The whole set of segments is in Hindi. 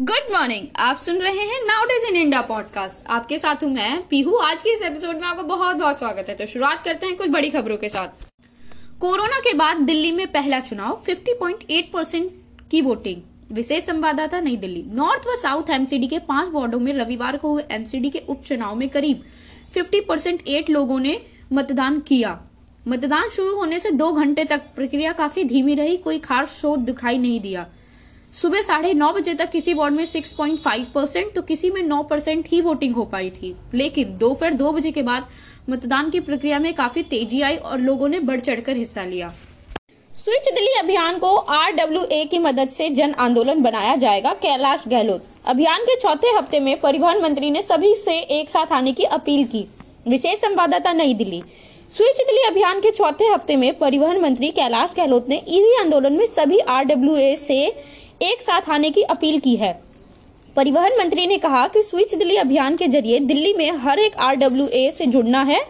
गुड मॉर्निंग आप सुन रहे हैं now is in India podcast आपके साथ हूँ मैं, पीहू. आज के इस एपिसोड में आपका बहुत बहुत स्वागत है। तो शुरुआत करते हैं कुछ बड़ी खबरों के साथ। कोरोना के बाद दिल्ली में पहला चुनाव 50.8 परसेंट की वोटिंग विशेष संवाददाता नई दिल्ली. नॉर्थ व साउथ एमसीडी के पाँच वार्डो में रविवार को हुए एमसीडी के उपचुनाव में करीब 50 परसेंट एट लोगों ने मतदान किया। मतदान शुरू होने से दो घंटे तक प्रक्रिया काफ़ी धीमी रही, कोई खास शोध दिखाई नहीं दिया। सुबह साढ़े नौ बजे तक किसी वार्ड में 6.5 परसेंट तो किसी में 9 परसेंट ही वोटिंग हो पाई थी। लेकिन दोपहर दो बजे के बाद मतदान की प्रक्रिया में काफ़ी तेज़ी आई और लोगों ने बढ़ चढ़कर हिस्सा लिया। स्विच दिल्ली अभियान को आरडब्ल्यू की मदद से जन आंदोलन बनाया जाएगा, कैलाश गहलोत। अभियान के चौथे हफ़्ते में परिवहन मंत्री ने सभी से एक साथ आने की अपील की। विशेष संवाददाता नई दिल्ली। स्विच दिल्ली अभियान के चौथे हफ़्ते में परिवहन मंत्री कैलाश गहलोत ने ईवी आंदोलन में सभी आरडब्ल्यू से एक साथ आने की अपील की है परिवहन मंत्री ने कहा कि स्विच दिल्ली अभियान के ज़रिए दिल्ली में हर एक आरडब्ल्यूए से जुड़ना है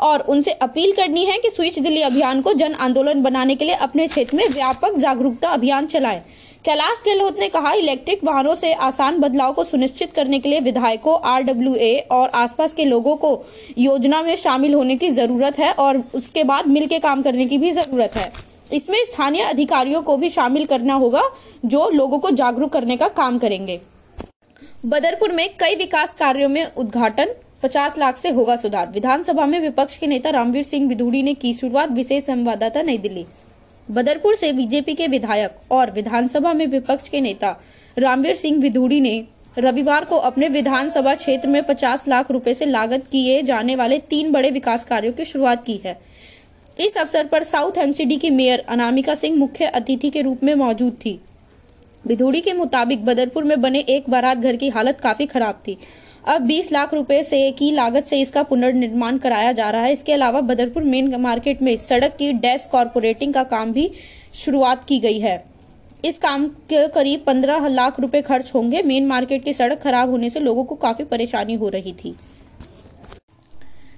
और उनसे अपील करनी है कि स्विच दिल्ली अभियान को जन आंदोलन बनाने के लिए अपने क्षेत्र में व्यापक जागरूकता अभियान चलाएँ। कैलाश गहलोत ने कहा, इलेक्ट्रिक वाहनों से आसान बदलाव को सुनिश्चित करने के लिए विधायकों आर और आसपास के लोगों को योजना में शामिल होने की ज़रूरत है और उसके बाद मिलकर काम करने की भी ज़रूरत है इसमें स्थानीय अधिकारियों को भी शामिल करना होगा, जो लोगों को जागरूक करने का काम करेंगे। बदरपुर में कई विकास कार्यों में उद्घाटन 50 लाख से होगा सुधार। विधानसभा में विपक्ष के नेता रामवीर सिंह विधूड़ी ने की शुरुआत विशेष संवाददाता नई दिल्ली। बदरपुर से बीजेपी के विधायक और विधानसभा में विपक्ष के नेता रामवीर सिंह विधूड़ी ने रविवार को अपने विधानसभा क्षेत्र में 50 लाख रुपए से लागत किए जाने वाले तीन बड़े विकास कार्यों की शुरुआत की है। इस अवसर पर साउथ एनसीडी की मेयर अनामिका सिंह मुख्य अतिथि के रूप में मौजूद थी। विधोड़ी के मुताबिक बदरपुर में बने एक बारात घर की हालत काफ़ी खराब थी। अब 20 लाख रुपए से की लागत से इसका पुनर्निर्माण कराया जा रहा है। इसके अलावा बदरपुर मेन मार्केट में सड़क की डैश कॉरपोरेटिंग का काम भी शुरुआत की गई है। इस काम के करीब 15 लाख रुपए खर्च होंगे। मेन मार्केट की सड़क खराब होने से लोगों को काफ़ी परेशानी हो रही थी।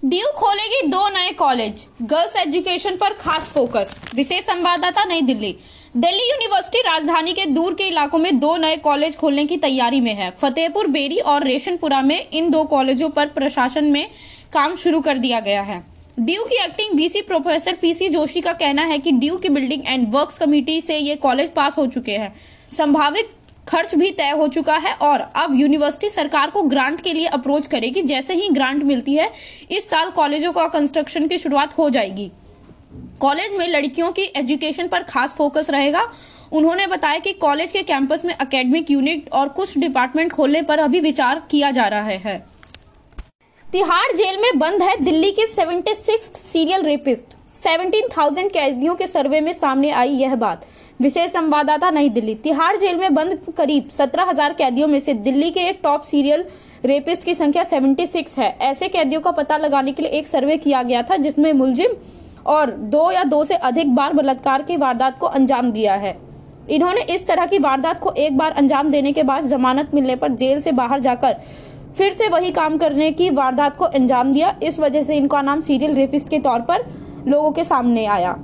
ड्यू खोलेगी दो नए कॉलेज, गर्ल्स एजुकेशन पर खास फोकस, विशेष संवाददाता नई दिल्ली। दिल्ली यूनिवर्सिटी राजधानी के दूर के इलाकों में दो नए कॉलेज खोलने की तैयारी में है। फतेहपुर, बेरी और रेशनपुरा में इन दो कॉलेजों पर प्रशासन में काम शुरू कर दिया गया है। ड्यू की acting VC professor PC Joshi का कहना है कि ड्यू की बिल्डिंग एंड वर्क्स कमेटी से ये कॉलेज पास हो चुके हैं। संभावित खर्च भी तय हो चुका है और अब यूनिवर्सिटी सरकार को ग्रांट के लिए अप्रोच करेगी जैसे ही ग्रांट मिलती है इस साल कॉलेजों का कंस्ट्रक्शन की शुरुआत हो जाएगी। कॉलेज में लड़कियों की एजुकेशन पर खास फोकस रहेगा। उन्होंने बताया कि कॉलेज के कैंपस में अकेडमिक यूनिट और कुछ डिपार्टमेंट खोलने पर अभी विचार किया जा रहा है। तिहाड़ जेल में बंद है दिल्ली के 76 सीरियल रेपिस्ट 17,000 कैदियों के सर्वे में सामने आई यह बात। विशेष संवाददाता नई दिल्ली। तिहाड़ जेल में बंद करीब 17,000 कैदियों में से दिल्ली के एक टॉप सीरियल रेपिस्ट की संख्या 76 है। ऐसे कैदियों का पता लगाने के लिए एक सर्वे किया गया था जिसमें मुलजिम और दो या दो से अधिक बार बलात्कार की वारदात को अंजाम दिया है। इन्होंने इस तरह की वारदात को एक बार अंजाम देने के बाद जमानत मिलने पर जेल से बाहर जाकर फिर से वही काम करने की वारदात को अंजाम दिया। इस वजह से इनका नाम सीरियल रेपिस्ट के तौर पर लोगों के सामने आया।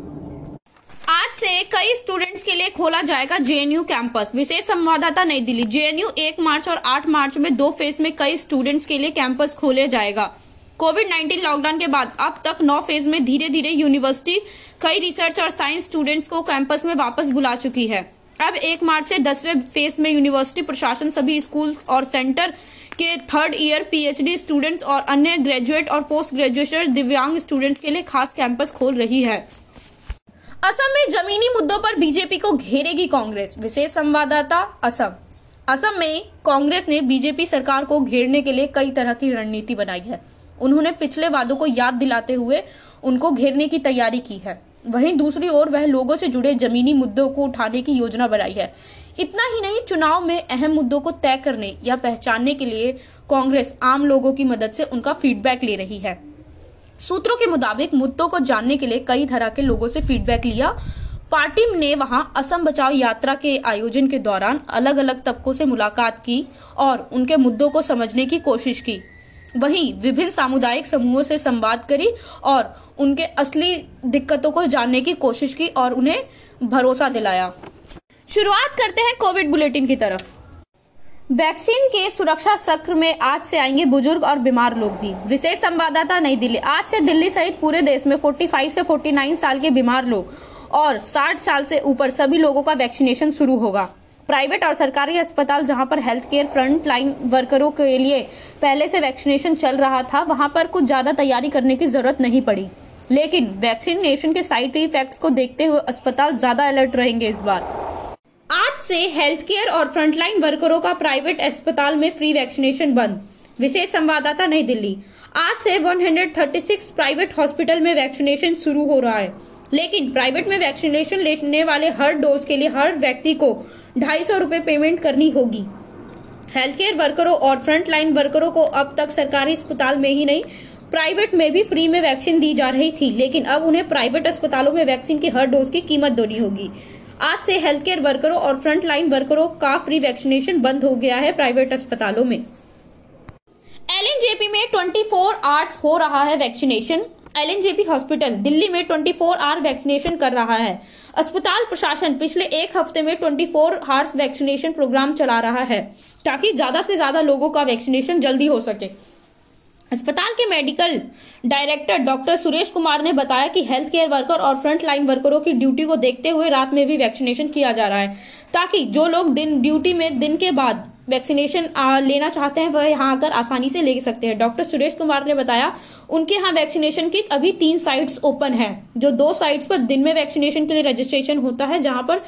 से कई स्टूडेंट्स के लिए खोला जाएगा जेएनयू कैंपस विशेष संवाददाता नई दिल्ली। जेएनयू एक मार्च और आठ मार्च में दो फ़ेज़ में कई स्टूडेंट्स के लिए कैंपस खोले जाएगा। कोविड 19 लॉकडाउन के बाद अब तक नौ फ़ेज़ में धीरे धीरे यूनिवर्सिटी कई रिसर्च और साइंस स्टूडेंट्स को कैंपस में वापस बुला चुकी है। अब एक मार्च से दसवें फ़ेज़ में यूनिवर्सिटी प्रशासन, सभी स्कूल और सेंटर के थर्ड ईयर पीएचडी स्टूडेंट्स और अन्य ग्रेजुएट और पोस्ट ग्रेजुएशन दिव्यांग स्टूडेंट्स के लिए खास कैंपस खोल रही है। असम में जमीनी मुद्दों पर बीजेपी को घेरेगी कांग्रेस, विशेष संवाददाता असम। असम में कांग्रेस ने बीजेपी सरकार को घेरने के लिए कई तरह की रणनीति बनाई है। उन्होंने पिछले वादों को याद दिलाते हुए उनको घेरने की तैयारी की है। वहीं दूसरी ओर वह लोगों से जुड़े जमीनी मुद्दों को उठाने की योजना बनाई है। इतना ही नहीं, चुनाव में अहम मुद्दों को तय करने या पहचानने के लिए कांग्रेस आम लोगों की मदद से उनका फीडबैक ले रही है। सूत्रों के मुताबिक मुद्दों को जानने के लिए कई तरह के लोगों से फीडबैक लिया। पार्टी ने वहाँ असम बचाओ यात्रा के आयोजन के दौरान अलग अलग तबकों से मुलाकात की और उनके मुद्दों को समझने की कोशिश की। वहीं विभिन्न सामुदायिक समूहों से संवाद करी और उनके असली दिक्कतों को जानने की कोशिश की और उन्हें भरोसा दिलाया। शुरुआत करते हैं कोविड बुलेटिन की तरफ़। वैक्सीन के सुरक्षा सत्र में आज से आएँगे बुज़ुर्ग और बीमार लोग भी। विशेष संवाददाता नई दिल्ली। आज से दिल्ली सहित पूरे देश में 45 से 49 साल के बीमार लोग और 60 साल से ऊपर सभी लोगों का वैक्सीनेशन शुरू होगा। प्राइवेट और सरकारी अस्पताल जहाँ पर हेल्थ केयर फ्रंट लाइन वर्करों के लिए पहले से वैक्सीनेशन चल रहा था, वहाँ पर कुछ ज़्यादा तैयारी करने की ज़रूरत नहीं पड़ी। लेकिन वैक्सीनेशन के साइड इफेक्ट्स को देखते हुए अस्पताल ज़्यादा अलर्ट रहेंगे इस बार। आज से हेल्थ केयर और फ्रंटलाइन वर्करों का प्राइवेट अस्पताल में फ्री वैक्सीनेशन बंद। विशेष संवाददाता नई दिल्ली। आज से 136 प्राइवेट हॉस्पिटल में वैक्सीनेशन शुरू हो रहा है। लेकिन प्राइवेट में वैक्सीनेशन लेने वाले हर डोज के लिए हर व्यक्ति को ढाई सौ पेमेंट करनी होगी। हेल्थ केयर वर्करों और फ्रंट लाइन वर्करों को अब तक सरकारी अस्पताल में ही नहीं प्राइवेट में भी फ्री में वैक्सीन दी जा रही थी। लेकिन अब उन्हें प्राइवेट अस्पतालों में वैक्सीन की हर डोज की कीमत देनी होगी। आज से हेल्थ केयर वर्करों और फ्रंट लाइन वर्करों का फ्री वैक्सीनेशन बंद हो गया है प्राइवेट अस्पतालों में। एलएनजेपी में 24 आवर्स हो रहा है वैक्सीनेशन एलएनजेपी हॉस्पिटल दिल्ली में 24 आवर वैक्सीनेशन कर रहा है। अस्पताल प्रशासन पिछले एक हफ़्ते में 24 आवर्स वैक्सीनेशन प्रोग्राम चला रहा है, ताकि ज़्यादा से ज़्यादा लोगों का वैक्सीनेशन जल्दी हो सके। अस्पताल के medical director doctor Suresh Kumar ने बताया कि हेल्थ केयर वर्कर और फ्रंट लाइन वर्करों की ड्यूटी को देखते हुए रात में भी वैक्सीनेशन किया जा रहा है, ताकि जो लोग दिन ड्यूटी में दिन के बाद वैक्सीनेशन लेना चाहते हैं, वह यहाँ आकर आसानी से ले सकते हैं। डॉक्टर सुरेश कुमार ने बताया, उनके यहाँ वैक्सीनेशन की अभी तीन साइट्स ओपन है, जो दो साइट्स पर दिन में वैक्सीनेशन के लिए रजिस्ट्रेशन होता है, जहाँ पर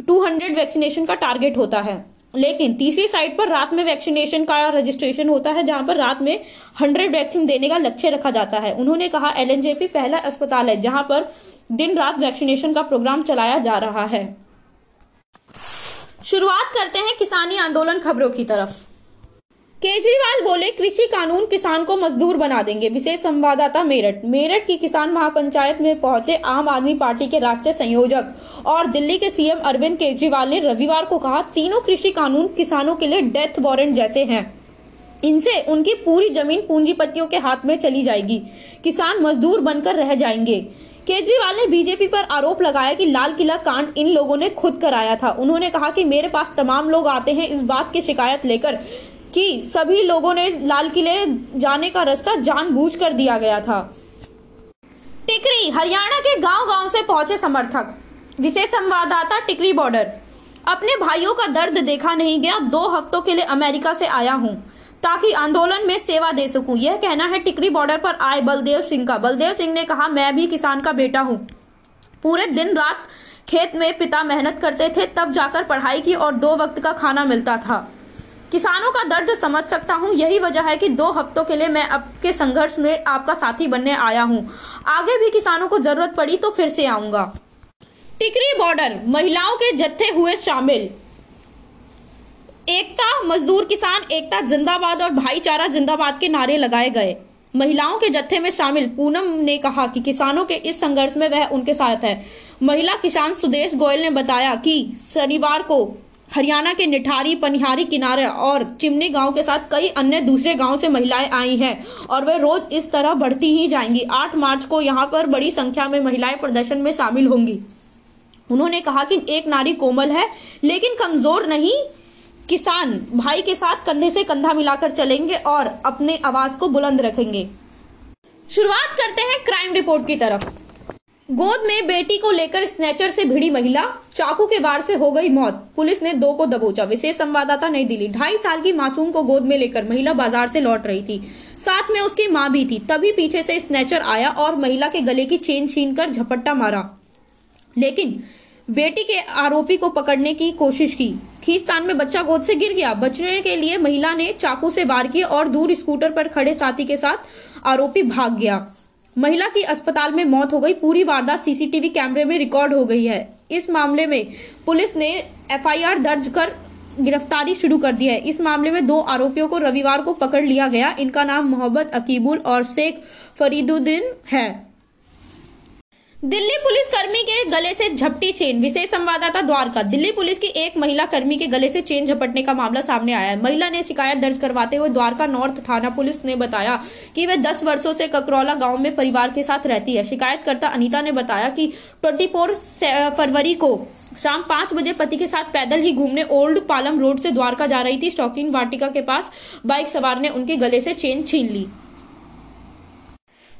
200 वैक्सीनेशन का टारगेट होता है। लेकिन तीसरी साइट पर रात में वैक्सीनेशन का रजिस्ट्रेशन होता है, जहाँ पर रात में 100 वैक्सीन देने का लक्ष्य रखा जाता है। उन्होंने कहा एलएनजेपी पहला अस्पताल है, जहाँ पर दिन रात वैक्सीनेशन का प्रोग्राम चलाया जा रहा है। शुरुआत करते हैं किसानी आंदोलन खबरों की तरफ़। केजरीवाल बोले, कृषि कानून किसान को मजदूर बना देंगे। विशेष संवाददाता मेरठ। मेरठ की किसान महापंचायत में पहुँचे आम आदमी पार्टी के राष्ट्रीय संयोजक और दिल्ली के सीएम अरविंद केजरीवाल ने रविवार को कहा, तीनों कृषि कानून किसानों के लिए डेथ वारंट जैसे हैं। इनसे उनकी पूरी ज़मीन पूंजीपतियों के हाथ में चली जाएगी। किसान मजदूर बनकर रह जाएँगे। केजरीवाल ने बीजेपी पर आरोप लगाया कि लाल किला कांड इन लोगों ने खुद कराया था। उन्होंने कहा कि मेरे पास तमाम लोग आते हैं, इस बात की शिकायत लेकर कि सभी लोगों ने लाल किले जाने का रास्ता जानबूझकर दिया गया था। टिकरी हरियाणा के गाँव गाँव से पहुँचे समर्थक। विशेष संवाददाता टिकरी बॉर्डर। अपने भाइयों का दर्द देखा नहीं गया, दो हफ्तों के लिए अमेरिका से आया हूँ, ताकि आंदोलन में सेवा दे सकूँ। यह कहना है, टिकरी बॉर्डर पर आए बलदेव सिंह का। बलदेव सिंह ने कहा, मैं भी किसान का बेटा हूँ। पूरे दिन रात खेत में पिता मेहनत करते थे, तब जाकर पढ़ाई की और दो वक्त का खाना मिलता था। किसानों का दर्द समझ सकता हूँ। यही वजह है कि दो हफ्तों के लिए मैं आपके संघर्ष में आपका साथी बनने आया हूँ। आगे भी किसानों को ज़रूरत पड़ी तो फिर से आऊँगा। टिकरी बॉर्डर, महिलाओं के जत्थे हुए शामिल। एकता मजदूर किसान, एकता जिंदाबाद और भाईचारा जिंदाबाद के नारे लगाए गए। महिलाओं के जत्थे में शामिल। पूनम ने कहा कि किसानों के इस संघर्ष में वह उनके साथ है। महिला किसान सुदेश गोयल ने बताया कि शनिवार को हरियाणा के निठारी, पनिहारी किनारे और चिमनी गाँव के साथ कई अन्य दूसरे गाँव से महिलाएँ आई हैं और वे रोज इस तरह बढ़ती ही जाएँगी। 8 मार्च को यहाँ पर बड़ी संख्या में महिलाएँ प्रदर्शन में शामिल होंगी। उन्होंने कहा कि एक नारी कोमल है, लेकिन कमज़ोर नहीं। किसान भाई के साथ कंधे से कंधा मिलाकर चलेंगे और अपने आवाज़ को बुलंद रखेंगे। शुरुआत करते हैं क्राइम रिपोर्ट की तरफ़। गोद में बेटी को लेकर स्नेचर से भिड़ी महिला। चाकू के वार से हो गई मौत। पुलिस ने दो को दबोचा। विशेष संवाददाता नई दिल्ली। ढाई साल की मासूम को गोद में लेकर महिला बाज़ार से लौट रही थी। साथ में उसकी माँ भी थी। तभी पीछे से स्नेचर आया और महिला के गले की चेन छीन कर झपट्टा मारा। लेकिन बेटी के आरोपी को पकड़ने की कोशिश की। खींचतान में बच्चा गोद से गिर गया। बचने के लिए महिला ने चाकू से वार किया और दूर स्कूटर पर खड़े साथी के साथ आरोपी भाग गया। महिला की अस्पताल में मौत हो गई। पूरी वारदात सीसीटीवी कैमरे में रिकॉर्ड हो गई है। इस मामले में पुलिस ने एफआईआर दर्ज कर गिरफ्तारी शुरू कर दी है। इस मामले में दो आरोपियों को रविवार को पकड़ लिया गया। इनका नाम मोहम्मद अकीबुल और शेख फरीदुद्दीन है। दिल्ली पुलिस कर्मी के गले से झपटी चेन, विशेष संवाददाता द्वारका। दिल्ली पुलिस की एक महिला कर्मी के गले से चेन झपटने का मामला सामने आया है। महिला ने शिकायत दर्ज करवाते हुए द्वारका नॉर्थ थाना पुलिस ने बताया कि वह 10 वर्षों से ककरौला गाँव में परिवार के साथ रहती है। शिकायतकर्ता अनीता ने बताया कि 24 फरवरी को शाम पाँच बजे पति के साथ पैदल ही घूमने ओल्ड पालम रोड से द्वारका जा रही थी। शौकीन वाटिका के पास बाइक सवार ने उनके गले से चेन छीन ली।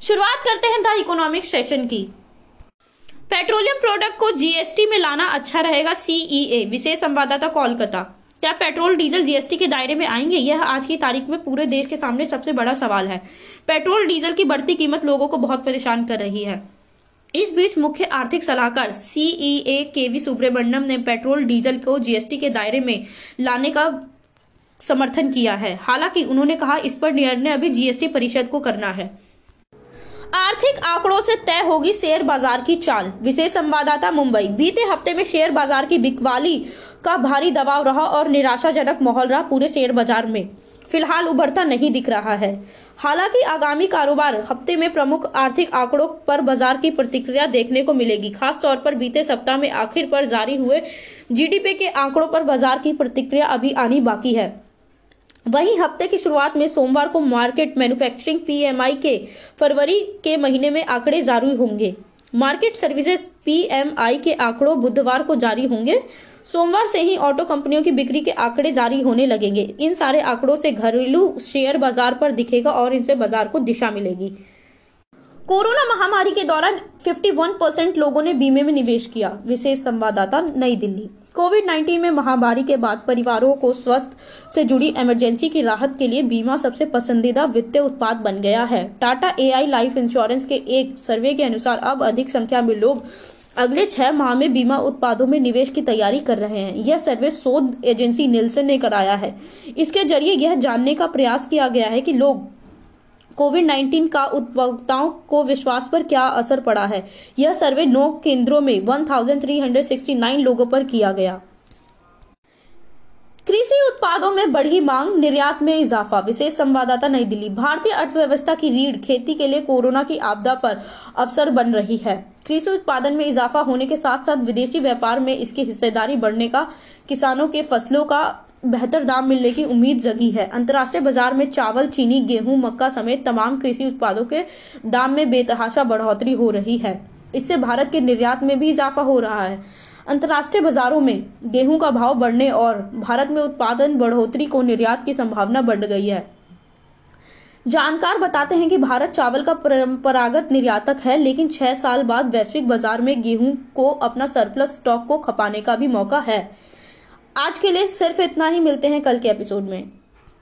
शुरुआत करते हैं द इकोनॉमिक सेशन की। पेट्रोलियम प्रोडक्ट को जीएसटी में लाना अच्छा रहेगा सीईए विशेष संवाददाता कोलकाता। क्या पेट्रोल, डीजल जीएसटी के दायरे में आएँगे? यह आज की तारीख में पूरे देश के सामने सबसे बड़ा सवाल है। पेट्रोल, डीजल की बढ़ती कीमत लोगों को बहुत परेशान कर रही है। इस बीच मुख्य आर्थिक सलाहकार सीईए के वी सुब्रमण्यम ने पेट्रोल, डीजल को जीएसटी के दायरे में लाने का समर्थन किया है। हालाँकि उन्होंने कहा, इस पर निर्णय अभी जीएसटी परिषद को करना है। आर्थिक आंकड़ों से तय होगी शेयर बाज़ार की चाल। विशेष संवाददाता मुंबई। बीते हफ़्ते में शेयर बाज़ार की बिकवाली का भारी दबाव रहा और निराशाजनक माहौल रहा पूरे शेयर बाज़ार में। फ़िलहाल उभरता नहीं दिख रहा है। हालाँकि आगामी कारोबार हफ़्ते में प्रमुख आर्थिक आंकड़ों पर बाज़ार की प्रतिक्रिया देखने को मिलेगी। खास तौर पर बीते सप्ताह में आखिर पर जारी हुए जीडीपी के आंकड़ों पर बाज़ार की प्रतिक्रिया अभी आनी बाकी है। वहीं हफ़्ते की शुरुआत में सोमवार को मार्केट मैन्युफैक्चरिंग पीएमआई के फरवरी के महीने में आंकड़े जारी होंगे। मार्केट सर्विसेज़ पीएमआई के आंकड़ों बुधवार को जारी होंगे। सोमवार से ही ऑटो कंपनियों की बिक्री के आंकड़े जारी होने लगेंगे। इन सारे आंकड़ों से घरेलू शेयर बाज़ार पर दिखेगा और इनसे बाज़ार को दिशा मिलेगी। कोरोना महामारी के दौरान 51 परसेंट लोगों ने बीमे में निवेश किया, विशेष संवाददाता नई दिल्ली। कोविड 19 में महामारी के बाद परिवारों को स्वास्थ्य से जुड़ी इमरजेंसी की राहत के लिए बीमा सबसे पसंदीदा वित्तीय उत्पाद बन गया है। टाटा एआई लाइफ इंश्योरेंस के एक सर्वे के अनुसार अब अधिक संख्या में लोग अगले छह माह में बीमा उत्पादों में निवेश की तैयारी कर रहे हैं। यह सर्वे शोध एजेंसी निल्सन ने कराया है। इसके ज़रिए यह जानने का प्रयास किया गया है कि लोग कोविड 19 का उपभोक्ताओं को विश्वास पर क्या असर पड़ा है? यह सर्वे नौ केंद्रों में 1369 लोगों पर किया गया। कृषि उत्पादों में बढ़ी मांग, निर्यात में इजाफा। विशेष संवाददाता नई दिल्ली। भारतीय अर्थव्यवस्था की रीढ़, खेती के लिए कोरोना की आपदा पर अवसर बन रही है। कृषि उत्पादन में इजाफा होने के साथ साथ विदेशी व्यापार में इसकी हिस्सेदारी बढ़ने का, किसानों के फ़सलों का बेहतर दाम मिलने की उम्मीद जगी है। अंतर्राष्ट्रीय बाज़ार में चावल, चीनी, गेहूँ, मक्का समेत तमाम कृषि उत्पादों के दाम में बेतहाशा बढ़ोतरी हो रही है। इससे भारत के निर्यात में भी इजाफा हो रहा है। अंतर्राष्ट्रीय बाजारों में गेहूँ का भाव बढ़ने और भारत में उत्पादन बढ़ोतरी को निर्यात की संभावना बढ़ गई है। जानकार बताते हैं कि भारत चावल का परंपरागत निर्यातक है, लेकिन छह साल बाद वैश्विक बाज़ार में गेहूँ को अपना सरप्लस स्टॉक को खपाने का भी मौका है। आज के लिए सिर्फ़ इतना ही मिलते हैं कल के एपिसोड में।